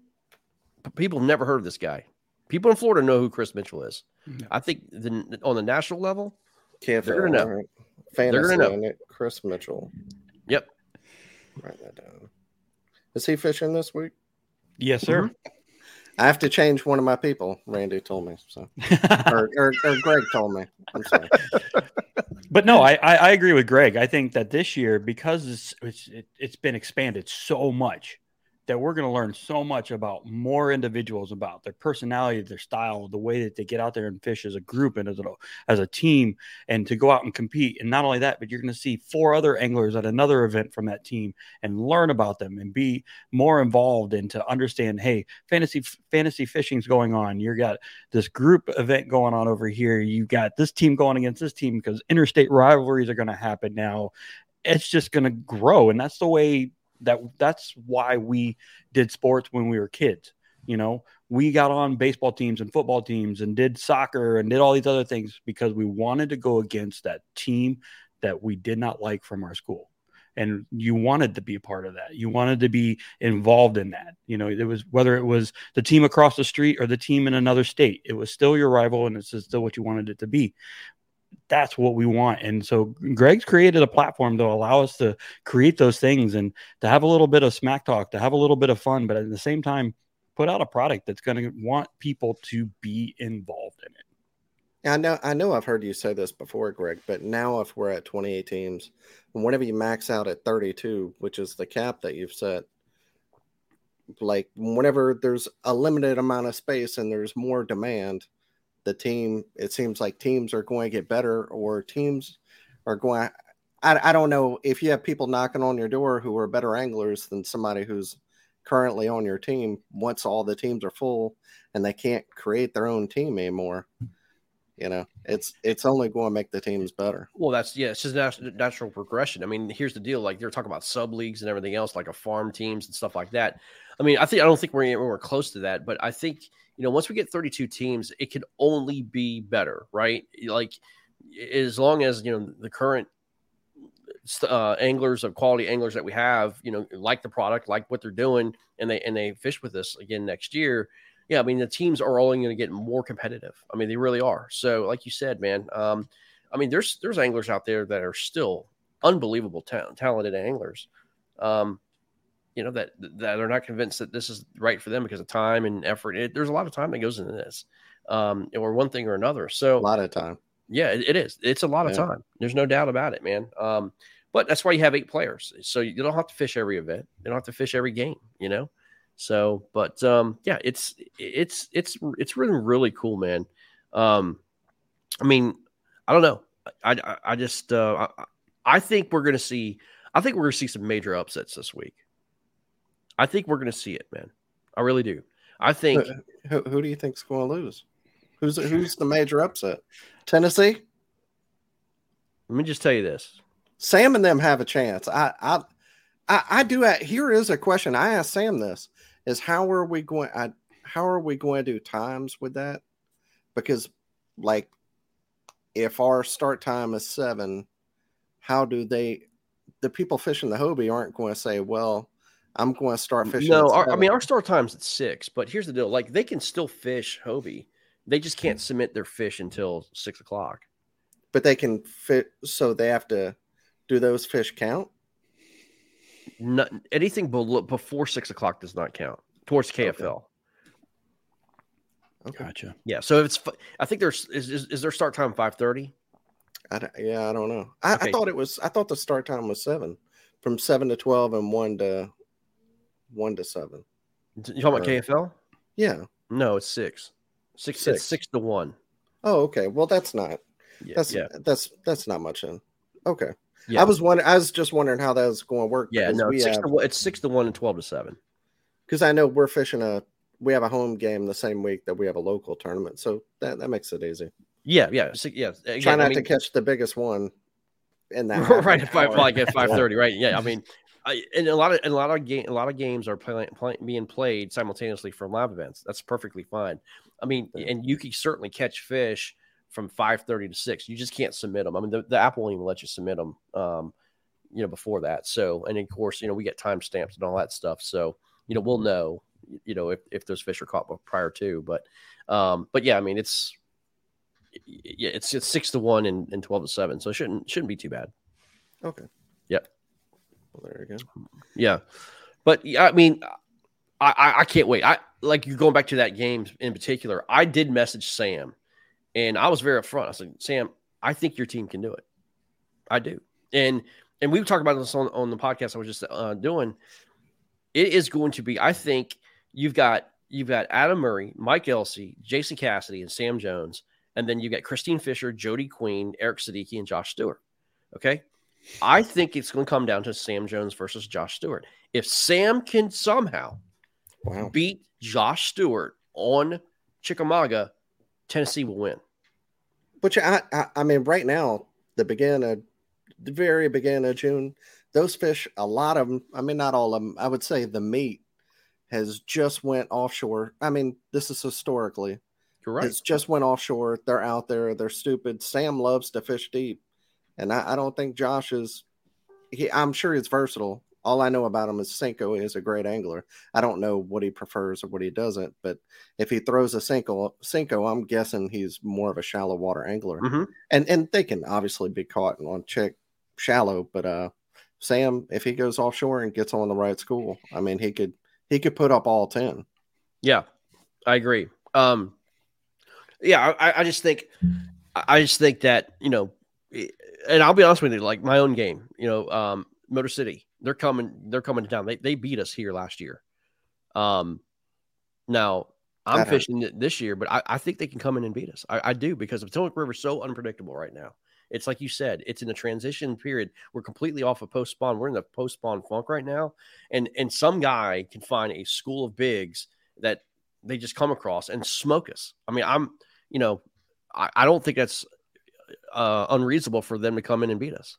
people have never heard of this guy. People in Florida know who Chris Mitchell is. No. I think the, on the national level, Can't they're going to know. Right. Fantasy they're going to know. Chris Mitchell. Yep. Write that down. Is he fishing this week? Yes, sir. Mm-hmm. I have to change one of my people. Randy told me so, or, or, or Greg told me. I'm sorry. but no, I, I agree with Greg. I think that this year because it's it's, it, has been expanded so much, that we're going to learn so much about more individuals about their personality, their style, the way that they get out there and fish as a group and as a, as a team and to go out and compete. And not only that, but you're going to see four other anglers at another event from that team and learn about them and be more involved and to understand, hey, fantasy fantasy fishing's going on. You've got this group event going on over here. You've got this team going against this team because interstate rivalries are going to happen now. It's just going to grow, and that's the way that that's why we did sports when we were kids you know? We got on baseball teams and football teams and did soccer and did all these other things because we wanted to go against that team that we did not like from our school. And you wanted to be a part of that. You wanted to be involved in that. You know it was whether it was the team across the street or the team in another state it was still your rival and it's still what you wanted it to be that's what we want. And so Greg's created a platform to allow us to create those things and to have a little bit of smack talk, to have a little bit of fun, but at the same time, put out a product that's going to want people to be involved in it. I know, I know, I've heard you say this before, Greg. But now, if we're at 28 teams, whenever you max out at 32, which is the cap that you've set, like whenever there's a limited amount of space and there's more demand, the team it seems like teams are going to get better or teams are going I, I don't know if you have people knocking on your door who are better anglers than somebody who's currently on your team once all the teams are full and they can't create their own team anymore. You know it's it's only going to make the teams better. Well that's yeah it's just natural, natural progression. I mean here's the deal like they're talking about sub leagues and everything else like a farm teams and stuff like that i mean i think i don't think we're anywhere close to that but i think you know, once we get 32 teams, it can only be better, right? Like as long as, you know, the current uh, anglers of quality anglers that we have, you know, like the product, like what they're doing, and they and they fish with us again next year. Yeah, I mean the teams are only going to get more competitive. I mean they really are. So, like you said, man, um, I mean there's there's anglers out there that are still unbelievable ta- talented anglers. Um, you know that that are not convinced that this is right for them because of time and effort. It, there's a lot of time that goes into this, um, or one thing or another. So a lot of time. Yeah, it, it is. It's a lot of time. There's no doubt about it, man. Um, but that's why you have eight players, so you don't have to fish every event. You don't have to fish every game. You know. So, but um, yeah, it's it's it's it's really really cool, man. Um, I mean, I don't know. I I, I just uh, I, I think we're gonna see. I think we're gonna see some major upsets this week. I think we're going to see it, man. I really do. I think. Who, who do you think's going to lose? Who's who's the major upset? Tennessee. Let me just tell you this: Sam and them have a chance. I I I, I do. Here is a question. I asked Sam this: Is how are we going? I, how are we going to do times with that? Because, like, if our start time is seven, how do they? The people fishing the Hobie aren't going to say, "Well, I'm going to start fishing. No, our, I mean our start time's at six, but here's the deal: like they can still fish Hobie, they just can't submit their fish until six o'clock. But they can fit, so they have to do those fish count. Not, anything below, before six o'clock does not count towards KFL. Okay. okay. Gotcha. Yeah. So it's, I think there's is is, is their start time five thirty. yeah, I don't know. I, okay. I thought it was. I thought the start time was seven, from seven to twelve, and one to one to seven. You talking about KFL? Yeah. No, it's six. Six. Six. It's six to one. Oh, okay. Well, that's not. Yeah, that's yeah. that's that's not much in. Okay. Yeah. I was wondering. I was just wondering how that was going to work. Yeah. No, it's six, have, to, it's six to one and twelve to seven. Because I know we're fishing a. We have a home game the same week that we have a local tournament, so that that makes it easy. Yeah, yeah, so, yeah. Again, Try not I mean, to catch the biggest one in that right at five, like at five thirty, right? Yeah, I mean, I, and a lot of and a lot of game a lot of games are play, play, being played simultaneously from live events. That's perfectly fine. I mean, and you can certainly catch fish from five thirty to six. You just can't submit them. I mean, the, the app won't even let you submit them. Um, you know, before that. So, and of course, you know, we get timestamps and all that stuff. So, you know, we'll know, you know, if, if those fish are caught prior to. But, um, but yeah, I mean, it's yeah, it's it's six to one and, and twelve to seven, so it shouldn't shouldn't be too bad. Okay. Well, there you go. Yeah, but I mean, I, I, I can't wait. I like you going back to that game in particular. I did message Sam, and I was very upfront. I said, Sam, I think your team can do it. I do, and and we talked about this on, on the podcast I was just uh, doing. it is going to be. I think you've got you've got Adam Murray, Mike Elsey, Jason Cassidy, and Sam Jones, and then you've got Christine Fisher, Jody Queen, Eric Siddiqui, and Josh Stewart. Okay, I think it's going to come down to Sam Jones versus Josh Stewart. If Sam can somehow Wow. beat Josh Stewart on Chickamauga, Tennessee will win. Which I, I, I mean, right now, the beginning of the very beginning of June, those fish, a lot of them. I mean, not all of them. I would say the meat has just went offshore. I mean, this is historically. You're right. It's just went offshore. They're out there. They're stupid. Sam loves to fish deep, and I, I don't think Josh is. He, I'm sure he's versatile. All I know about him is Cinco is a great angler. I don't know what he prefers or what he doesn't, but if he throws a Cinco, Cinco, I'm guessing he's more of a shallow water angler. Mhm. And and they can obviously be caught on check shallow, but uh, Sam, if he goes offshore and gets on the right school, I mean, he could he could put up all ten. Yeah, I agree. Um, yeah, I, I just think, I just think that you know, and I'll be honest with you, like my own game, you know, um, Motor City, they're coming, they're coming to town. They they beat us here last year. Um, now I'm fishing it this year, but I, I think they can come in and beat us. I, I do because the Potomac River is so unpredictable right now. It's like you said, it's in a transition period. We're completely off of post spawn. We're in the post spawn funk right now, and and some guy can find a school of bigs that they just come across and smoke us. I mean, I'm, you know, I, I don't think that's uh, unreasonable for them to come in and beat us.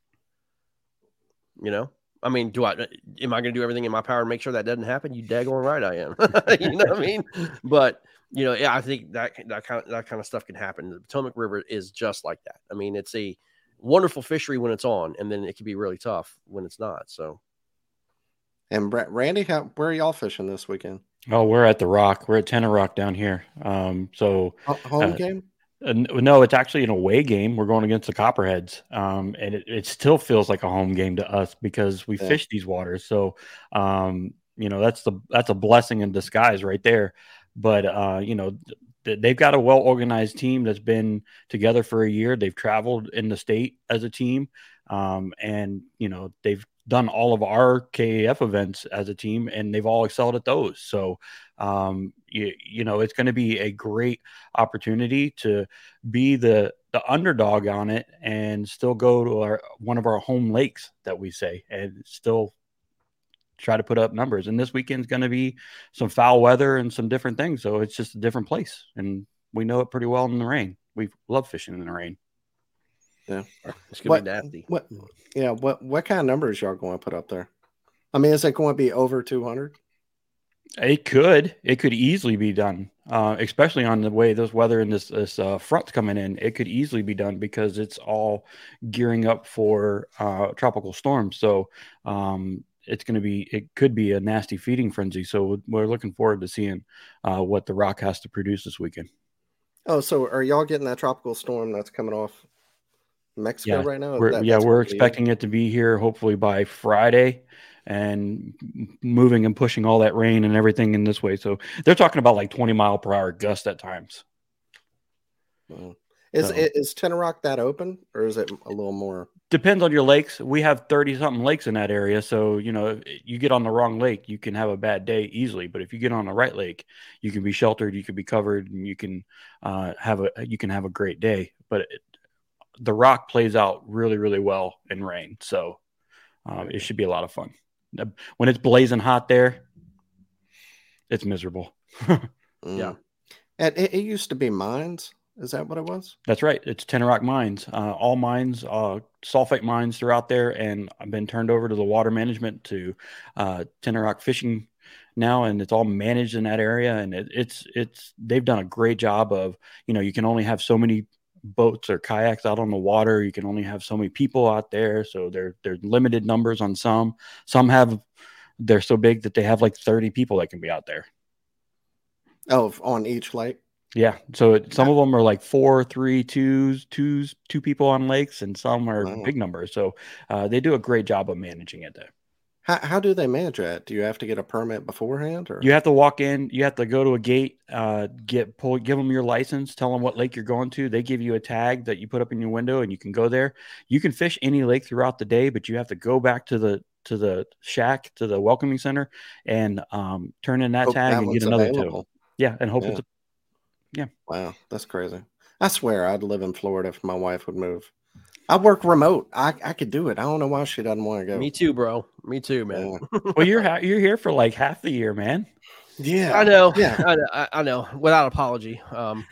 You know, I mean, do I? Am I going to do everything in my power to make sure that doesn't happen? You daggone right I am. you know what I mean? But you know, yeah, I think that that kind of, that kind of stuff can happen. The Potomac River is just like that. I mean, it's a wonderful fishery when it's on, and then it can be really tough when it's not. So And Randy, how, where are y'all fishing this weekend? Oh, we're at the Rock. We're at Tenoroc down here. Um, so Ho- Home Uh, game? Uh, no, it's actually an away game. We're going against the Copperheads, um, and it, it still feels like a home game to us because we Yeah. fish these waters. So, um, you know, that's the that's a blessing in disguise right there. But uh, you know, th- they've got a well organized team that's been together for a year. They've traveled in the state as a team, um, and you know, they've done all of our KAF events as a team, and they've all excelled at those. So, um, you, you know, it's going to be a great opportunity to be the the underdog on it and still go to our one of our home lakes that we say and still try to put up numbers and this weekend's going to be some foul weather and some different things so it's just a different place and we know it pretty well in the rain we love fishing in the rain Yeah, it's gonna What, be nasty. what, yeah, what, what kind of numbers y'all going to put up there? I mean, is it going to be over 200? It could. It could easily be done, uh, especially on the way this weather and this this uh, front's coming in. It could easily be done because it's all gearing up for uh, tropical storms. So um, it's going to be. It could be a nasty feeding frenzy. So we're looking forward to seeing uh, what the Rock has to produce this weekend. Oh, so are y'all getting that tropical storm that's coming off Mexico Yeah, right now? We're, That- yeah, we're expecting it to be here hopefully by Friday and moving and pushing all that rain and everything in this way. So they're talking about like 20 mile per hour gust at times. Is So- is Tenoroc that open, or is it a little more? depends on your lakes. We have 30 something lakes in that area. So, you know, if you get on the wrong lake, you can have a bad day easily. But if you get on the right lake, you can be sheltered, you can be covered, and you can uh, have a you can have a great day. But it, the rock plays out really, really well in rain. So um, it should be a lot of fun. When it's blazing hot there, it's miserable. Mm. Yeah. And it, it used to be mines. Is that what it was? That's right. It's Tenoroc Mines. Uh, all mines, uh, sulfate mines throughout there, and I've been turned over to the water management to uh, Fishing now, and it's all managed in that area. And it, it's it's they've done a great job of you know you can only have so many boats or kayaks out on the water. You can only have so many people out there, so they're they're limited numbers on some. Some have they're so big that they have like thirty people that can be out there. Oh, on each lake. Yeah. So it, some of them are like four, three, twos, twos, two people on lakes, and some are Wow. big numbers. So uh, they do a great job of managing it there. How, how do they manage that? Do you have to get a permit beforehand, or You have to walk in, you have to go to a gate, uh, get pull, give them your license, tell them what lake you're going to. They give you a tag that you put up in your window, and you can go there. You can fish any lake throughout the day, but you have to go back to the to the shack to the welcoming center and um, turn in that Hope tag that and get another available. two. Yeah, and hope Yeah. it's Wow, that's crazy. I swear I'd live in Florida if my wife would move. I work remote. I, I could do it. I don't know why she doesn't want to go. Me too, bro. Me too, man. Yeah. well. You're ha- you're here for like half the year, man. Yeah. I know. Yeah. I know, I, I know. Without apology. Um,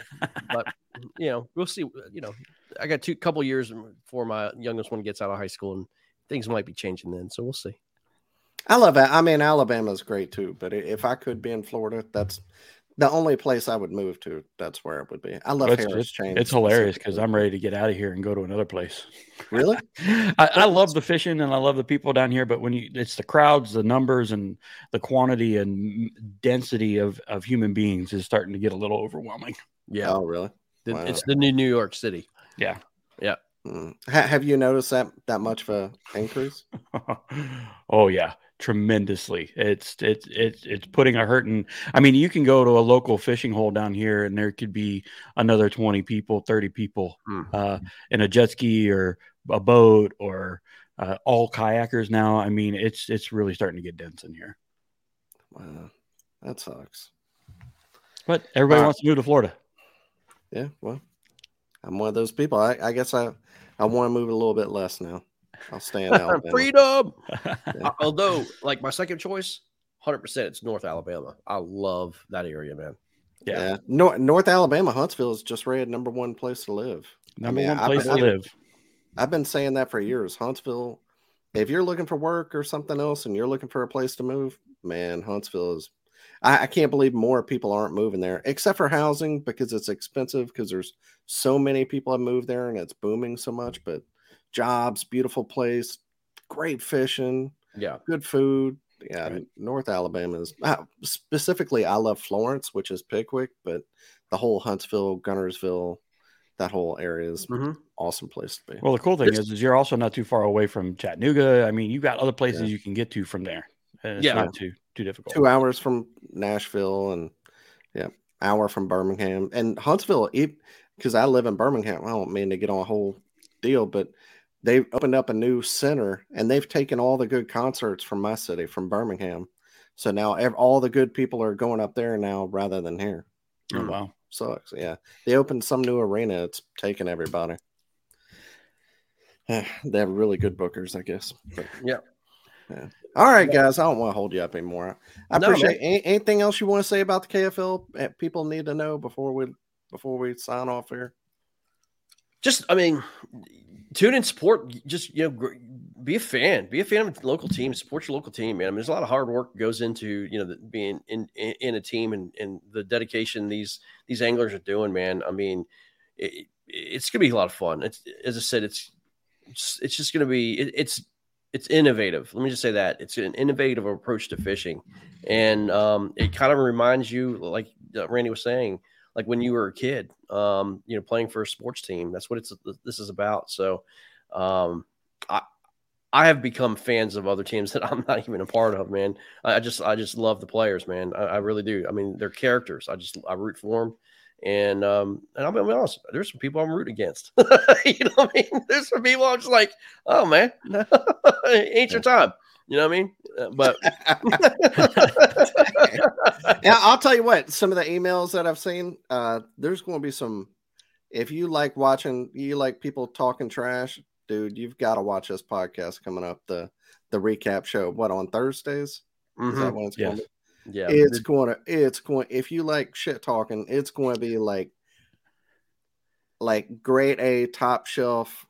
but you know, we'll see. You know, I got two couple years before my youngest one gets out of high school, and things might be changing then. So we'll see. I love it. I mean, Alabama's great too, but if I could be in Florida, that's the only place I would move to. That's where it would be. I love It's, Harris it's- Chain. it's hilarious because. I'm ready to get out of here and go to another place. really. I, I love the fishing and I love the people down here, but when you it's the crowds, the numbers, and the quantity and density of of human beings is starting to get a little overwhelming. Yeah, Oh, really? The- wow. it's the new New York City. Yeah. Mm. Ha- have you noticed that that much of a increase? oh yeah, tremendously. It's it's it's it's putting a hurting. I mean, you can go to a local fishing hole down here, and there could be another twenty people, thirty people Hmm. uh, in a jet ski or a boat or uh, all kayakers now. I mean, it's it's really starting to get dense in here. Wow, that sucks. But everybody wants to move to Florida. Yeah, well, I'm one of those people. I, I guess I I want to move a little bit less now. I'll stay in Alabama. Freedom. Uh, Although, like my second choice, hundred percent, it's North Alabama. I love that area, man. yeah. Yeah, North, North Alabama, Huntsville is just rated number one place to live. Number mean, one I've place been- to live. I've been saying that for years. Huntsville, if you're looking for work or something else and you're looking for a place to move, man, Huntsville is. I, I can't believe more people aren't moving there, except for housing because it's expensive because there's so many people have moved there and it's booming so much. But jobs, beautiful place, great fishing, Yeah. good food. Yeah, Right. North Alabama is uh, specifically. I love Florence, which is Pickwick, but the whole Huntsville, Guntersville, that whole area is Mhm. awesome place to be. Well, the cool thing This- is, is you're also not too far away from Chattanooga. I mean, you got other places Yeah. you can get to from there. It's Yeah. not too too difficult. two hours from Nashville and yeah, hour from Birmingham and Huntsville. Because I live in Birmingham, I don't mean to get on a whole deal, but they've opened up a new center and they've taken all the good concerts from my city, from Birmingham. So now all the good people are going up there now rather than here. Oh, wow. Sucks. Yeah, they opened some new arena. It's taking everybody. they have really good bookers, I guess. But, Yeah. Yeah. All right, guys. I don't want to hold you up anymore. I No, appreciate any, anything else you want to say about the KFL. People need to know before we before we sign off here. Just, I mean, tune in, support. Just you know, be a fan. Be a fan of local team. Support your local team, man. I mean, there's a lot of hard work goes into you know the, being in, in in a team and and the dedication these these anglers are doing, man. I mean, it, it's gonna be a lot of fun. It's as I said, it's it's, it's just gonna be it, it's it's innovative. Let me just say that it's an innovative approach to fishing, and um, it kind of reminds you, like uh, Randy was saying, like when you were a kid, um, you know, playing for a sports team. That's what it's this is about. So, um, I I have become fans of other teams that I'm not even a part of. Man, I, I just I just love the players, man. I, I really do. I mean, they're characters. I just I root for them. And um, and I'll be honest, there's some people I'm rooting against. you know what I mean? There's some people I'm just like, oh man, ain't your time. You know what I mean? Uh, But yeah, I'll tell you what. Some of the emails that I've seen, uh, there's going to be some. If you like watching, you like people talking trash, dude. You've got to watch this podcast coming up. The the recap show. What on Thursdays? Is Mhm. that when it's going? To be? yeah, it's going to it's going if you like shit talking it's going to be like like grade a top shelf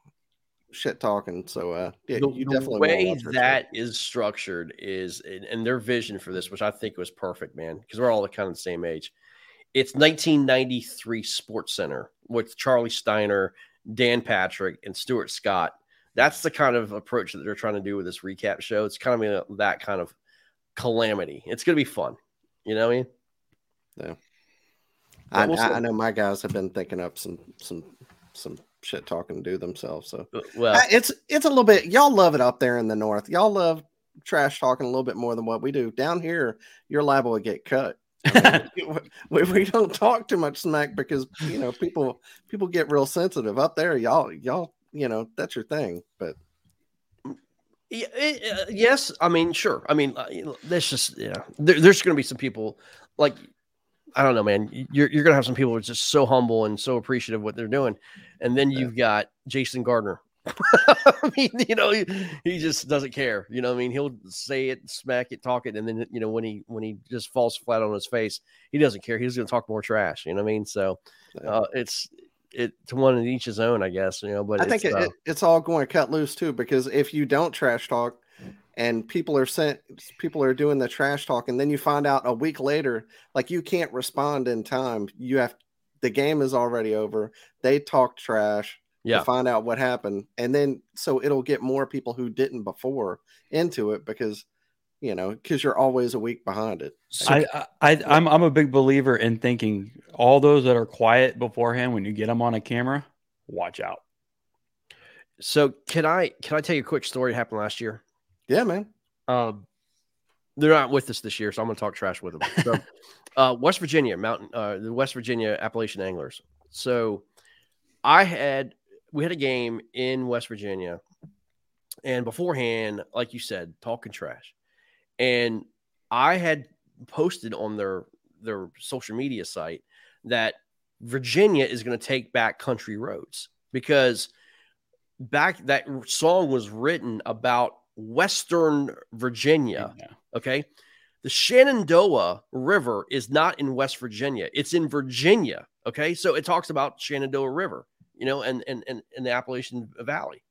shit talking so uh yeah the, you the definitely wanna way our show. that is structured is and, their vision for this which i think was perfect man because we're all the kind of the same age it's 1993 SportsCenter with charlie steiner dan patrick and stuart scott. That's the kind of approach that they're trying to do with this recap show. It's kind of a- that kind of calamity. It's going to be fun. You know what i mean? I, we'll I. I know my guys have been thinking up some some some shit talking to do themselves so. Uh, well Uh, it's it's a little bit y'all love it up there in the north. Y'all love trash talking a little bit more than what we do. Down here you're liable to get cut. I mean, we, we don't talk too much smack because you know people people get real sensitive up there. Y'all y'all you know that's your thing but. Yeah, uh, yes, I mean, sure. I mean, uh, know, there's just yeah, there, there's going to be some people like I don't know, man. You're you're going to have some people who are just so humble and so appreciative of what they're doing, and then you've got Jason Gardner. I mean, you know, he, he just doesn't care. You know, I mean, he'll say it, smack it, talk it, and then you know when he when he just falls flat on his face, he doesn't care. He's going to talk more trash. You know what I mean? So uh, it's it to one of each his own, I guess. You know, but I think it's, it, uh, it, it's all going to cut loose too because if you don't trash talk and people are sent people are doing the trash talk and then you find out a week later like you can't respond in time you have the game is already over they talk trash yeah. to find out what happened and then so it'll get more people who didn't before into it because you know because you're always a week behind it I, I, I I'm I'm a big believer in thinking all those that are quiet beforehand when you get them on a camera, watch out. So can I can I tell you a quick story that happened last year? Yeah man Um, they're not with us this year, so I'm going to talk trash with them. So, uh, West Virginia Mountain, uh, the West Virginia Appalachian Anglers. So, I had we had a game in West Virginia, and beforehand, like you said, talking trash, and I had posted on their their social media site that Virginia is going to take back country roads because back that song was written about Western Virginia. Yeah. Okay. The Shenandoah River is not in West Virginia, it's in Virginia. Okay. So it talks about Shenandoah River, you know, and and and, and the Appalachian Valley.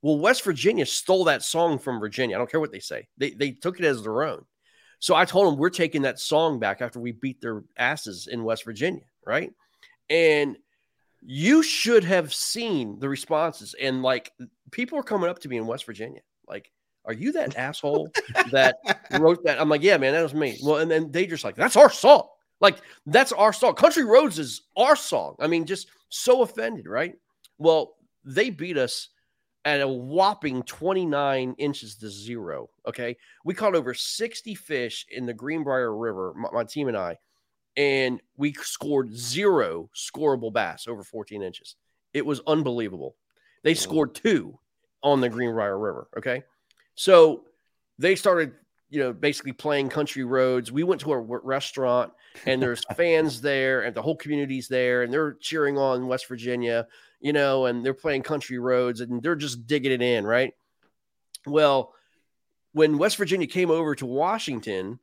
Well, West Virginia stole that song from Virginia. I don't care what they say. They they took it as their own. So I told them we're taking that song back after we beat their asses in West Virginia, right? And you should have seen the responses. And like people are coming up to me in West Virginia, like, are you that asshole that wrote that? I'm like, yeah, man, that was me. Well, and then they just like, that's our song. Like, that's our song. Country Roads is our song. I mean, just so offended, right? Well, they beat us at a whopping 29 inches to zero. Okay. We caught over 60 fish in the Greenbrier River, my, my team and I, and we scored zero scoreable bass over 14 inches. It was unbelievable. They scored two on the Greenbrier River. River, okay. So they started, you know, basically playing country roads. We went to a w- restaurant and there's fans there and the whole community's there and they're cheering on West Virginia, you know, and they're playing country roads and they're just digging it in. Right. Well, when West Virginia came over to Washington,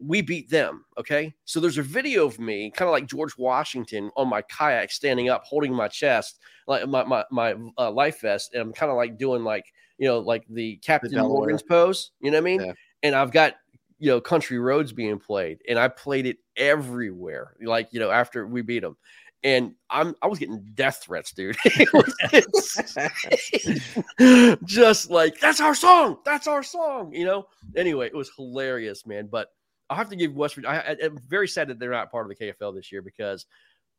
we beat them. Okay. So there's a video of me, kind of like George Washington on my kayak, standing up, holding my chest, like my, my, my uh, life vest. And I'm kind of like doing like, you know, like the Captain Delaware. Morgan's pose. You know what I mean? Yeah. And I've got, you know, country roads being played and I played it everywhere. Like, you know, after we beat them. And I'm I was getting death threats, dude. It was insane. just like that's our song, that's our song, you know. Anyway, it was hilarious, man. But I'll have to give West Virginia. I, I- I'm very sad that they're not part of the KFL this year because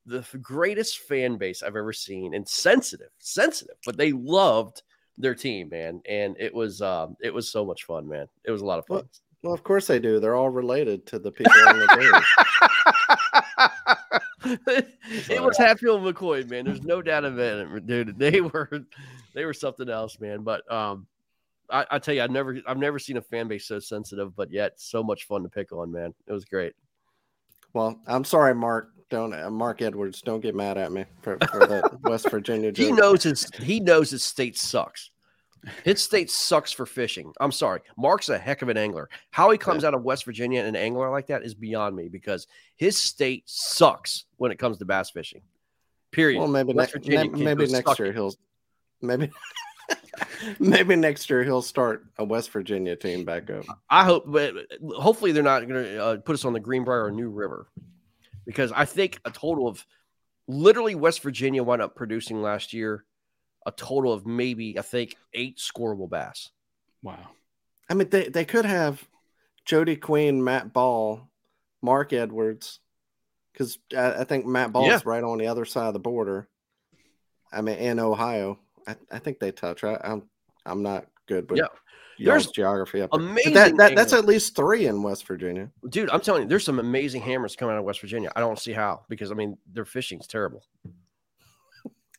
the greatest fan base I've ever seen and sensitive, sensitive, but they loved their team, man, and it was um it was so much fun, man. It was a lot of fun. well of course they do they're all related to the people on the team it was Hatfield and McCoy, man. There's no doubt about it, dude. They were they were something else, man. But um, I, I tell you, I've never I've never seen a fan base so sensitive, but yet so much fun to pick on, man. It was great. well i'm sorry mark don't uh, mark edwards don't get mad at me for, for that west virginia He knows his he knows his state sucks. His state sucks for fishing. I'm sorry. Mark's a heck of an angler. How he comes out of West Virginia and an angler like that is beyond me because his state sucks when it comes to bass fishing. Period. well maybe West next maybe next year he'll maybe maybe next year he'll start a west virginia team back up I hope, but hopefully they're not going to uh, put us on the Greenbrier or New River because I think a total of literally West Virginia wound up producing last year a total of maybe I think eight scoreable bass. Wow. I mean, they, they could have Jody Queen, Matt Ball, Mark Edwards, because I, I think Matt Ball Yeah. is right on the other side of the border. I mean, in Ohio, I, I think they touch. I, I'm I'm not good with Yeah. There's geography up there. But amazing That, that, that's at least three in West Virginia. Dude, I'm telling you, there's some amazing hammers coming out of West Virginia. I don't see how because I mean their fishing's terrible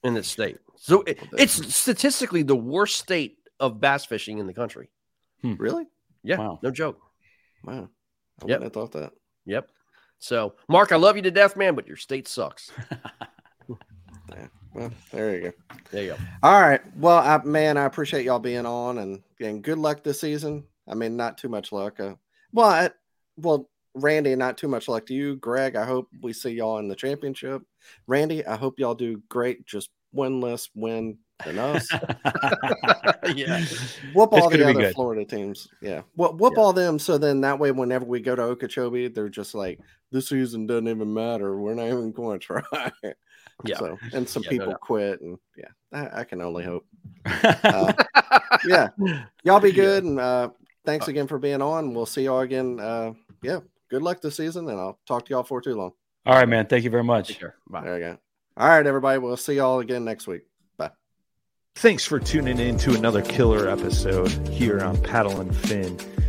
in this state. So it, it's statistically the worst state of bass fishing in the country. Hmm. Really? Yeah, Wow. no joke. Wow. I Yep. wouldn't have thought that. Yep. So, Mark, I love you to death, man, but your state sucks. Well, there you go. There you go. All right. Well, I, man, I appreciate y'all being on and, and good luck this season. I mean, not too much luck. Uh, well, I, well, Randy, not too much luck to you. Greg, I hope we see y'all in the championship. Randy, I hope y'all do great. Just win less win than us. yeah. Whoop It's all the other good. Florida teams. Yeah. Whoop, whoop Yeah. all them. So then that way, whenever we go to Okeechobee, they're just like, this season doesn't even matter. We're not even going to try. Yeah. So, and some Yeah, people doubt. quit. And yeah, I, I can only hope. Uh, yeah. Y'all be good. And uh, thanks again for being on. We'll see y'all again. Uh, yeah. Good luck this season. And I'll talk to y'all for too long. All right, man. Thank you very much. Bye. There you go. All right, everybody. We'll see y'all again next week. Bye. Thanks for tuning in to another killer episode here on Paddle and Fin.